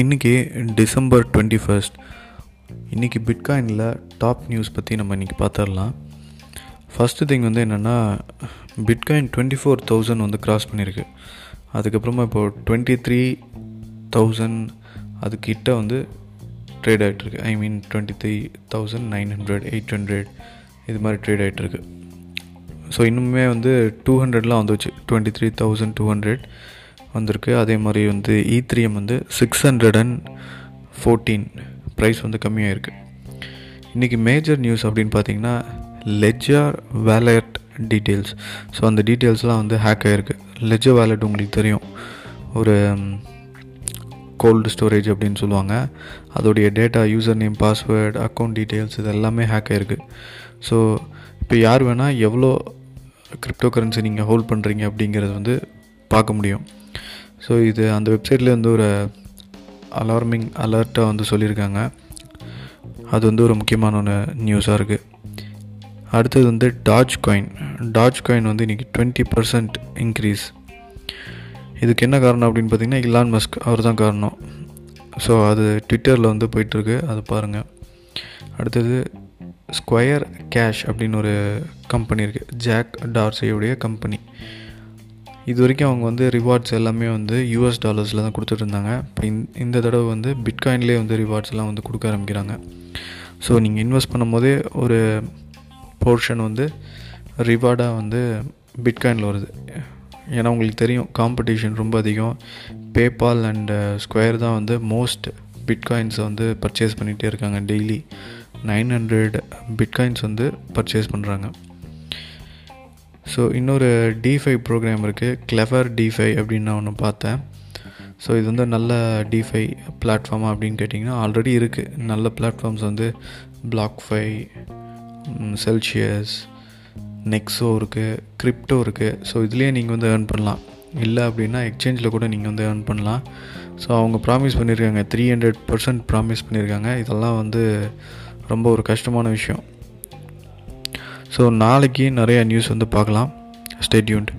இன்றைக்கி December twenty first. இன்றைக்கி பிட்காயினில் top news பற்றி நம்ம இன்றைக்கி பார்த்துடலாம் ஃபஸ்ட்டு திங் வந்து என்னென்னா பிட்காயின் டுவெண்ட்டி ஃபோர் தௌசண்ட் வந்து க்ராஸ் பண்ணியிருக்கு அதுக்கப்புறமா இப்போது டுவெண்ட்டி த்ரீ தௌசண்ட் அதுக்கிட்ட வந்து ட்ரேட் ஆகிட்டுருக்கு I mean twenty three thousand nine hundred eight hundred இது மாதிரி ட்ரேட் ஆகிட்டுருக்கு ஸோ இன்னுமே வந்து டூ ஹண்ட்ரட்லாம் வந்துச்சு. Twenty three thousand two hundred. வந்திருக்கு. அதே மாதிரி வந்து e இ த்ரீஎம் வந்து six hundred and fourteen price வந்து கம்மியாக இருக்குது இன்றைக்கி மேஜர் நியூஸ் அப்படின்னு பார்த்தீங்கன்னா லெஜர் வேலட் டீட்டெயில்ஸ் ஸோ அந்த டீட்டெயில்ஸ்லாம் வந்து ஹேக் ஆகிருக்கு லெஜர் வேலட் உங்களுக்கு தெரியும். ஒரு கோல்டு ஸ்டோரேஜ் அப்படின்னு சொல்லுவாங்க. அதோடைய data user name password account details இது எல்லாமே ஹேக் ஆகிருக்கு ஸோ இப்போ யார் வேணால் எவ்வளோ கிரிப்டோ கரன்சி நீங்கள் ஹோல்ட் பண்ணுறீங்க அப்படிங்கிறது வந்து பார்க்க முடியும். ஸோ இது அந்த வெப்சைட்டில் வந்து ஒரு அலார்மிங் அலர்ட்டாக வந்து சொல்லியிருக்காங்க. அது வந்து ஒரு முக்கியமான ஒன்று நியூஸாக இருக்குது அடுத்தது வந்து டாஜ் காயின் டாஜ் காயின் வந்து இன்றைக்கி டுவெண்ட்டி பர்சன்ட் இன்க்ரீஸ் இதுக்கு என்ன காரணம் அப்படின்னு பார்த்தீங்கன்னா இலான் மஸ்க் அவர் தான் காரணம். ஸோ அது ட்விட்டரில் வந்து போயிட்டுருக்கு. அது பாருங்கள் அடுத்தது ஸ்கொயர் கேஷ் அப்படின்னு ஒரு கம்பெனி இருக்குது ஜாக் டார்சையுடைய கம்பெனி இது வரைக்கும் அவங்க வந்து ரிவார்ட்ஸ் எல்லாமே வந்து யூஎஸ் டாலர்ஸில் தான் கொடுத்துட்டு இருந்தாங்க. இப்போ இந்த தடவை வந்து பிட்காயின்லேயே வந்து ரிவார்ட்ஸ்லாம் வந்து கொடுக்க ஆரம்பிக்கிறாங்க. ஸோ நீங்கள் இன்வெஸ்ட் பண்ணும்போதே ஒரு போர்ஷன் வந்து ரிவார்டாக வந்து பிட்காயினில் வருது. ஏன்னா உங்களுக்கு தெரியும் காம்படிஷன் ரொம்ப அதிகம். பேபால் அண்ட் ஸ்கொயர் தான் வந்து மோஸ்ட் பிட்காயின்ஸை வந்து பர்ச்சேஸ் பண்ணிகிட்டே இருக்காங்க டெய்லி நைன் ஹண்ட்ரட் பிட்காயின்ஸ் வந்து பர்ச்சேஸ் பண்ணுறாங்க ஸோ இன்னொரு டிஃபை ப்ரோக்ராம் இருக்குது கிளவர் டிஃபை அப்படின்னு நான் ஒன்று பார்த்தேன். ஸோ இது வந்து நல்ல டிஃபை பிளாட்ஃபார்மா அப்படின்னு கேட்டிங்கன்னா ஆல்ரெடி இருக்குது நல்ல பிளாட்ஃபார்ம்ஸ் வந்து பிளாக்ஃபை செல்சியஸ் நெக்ஸோ இருக்குது கிரிப்டோ இருக்குது ஸோ இதுலேயே நீங்கள் வந்து ஏர்ன் பண்ணலாம். இல்லை அப்படின்னா எக்ஸ்சேஞ்சில் கூட நீங்கள் வந்து ஏர்ன் பண்ணலாம். ஸோ அவங்க ப்ராமிஸ் பண்ணியிருக்காங்க த்ரீ ஹண்ட்ரட் பர்சன்ட் ப்ராமிஸ் பண்ணியிருக்காங்க இதெல்லாம் வந்து ரொம்ப ஒரு கஷ்டமான விஷயம். ஸோ நாளைக்கு நிறையா நியூஸ் வந்து பார்க்கலாம். ஸ்டேட்யூன்ட்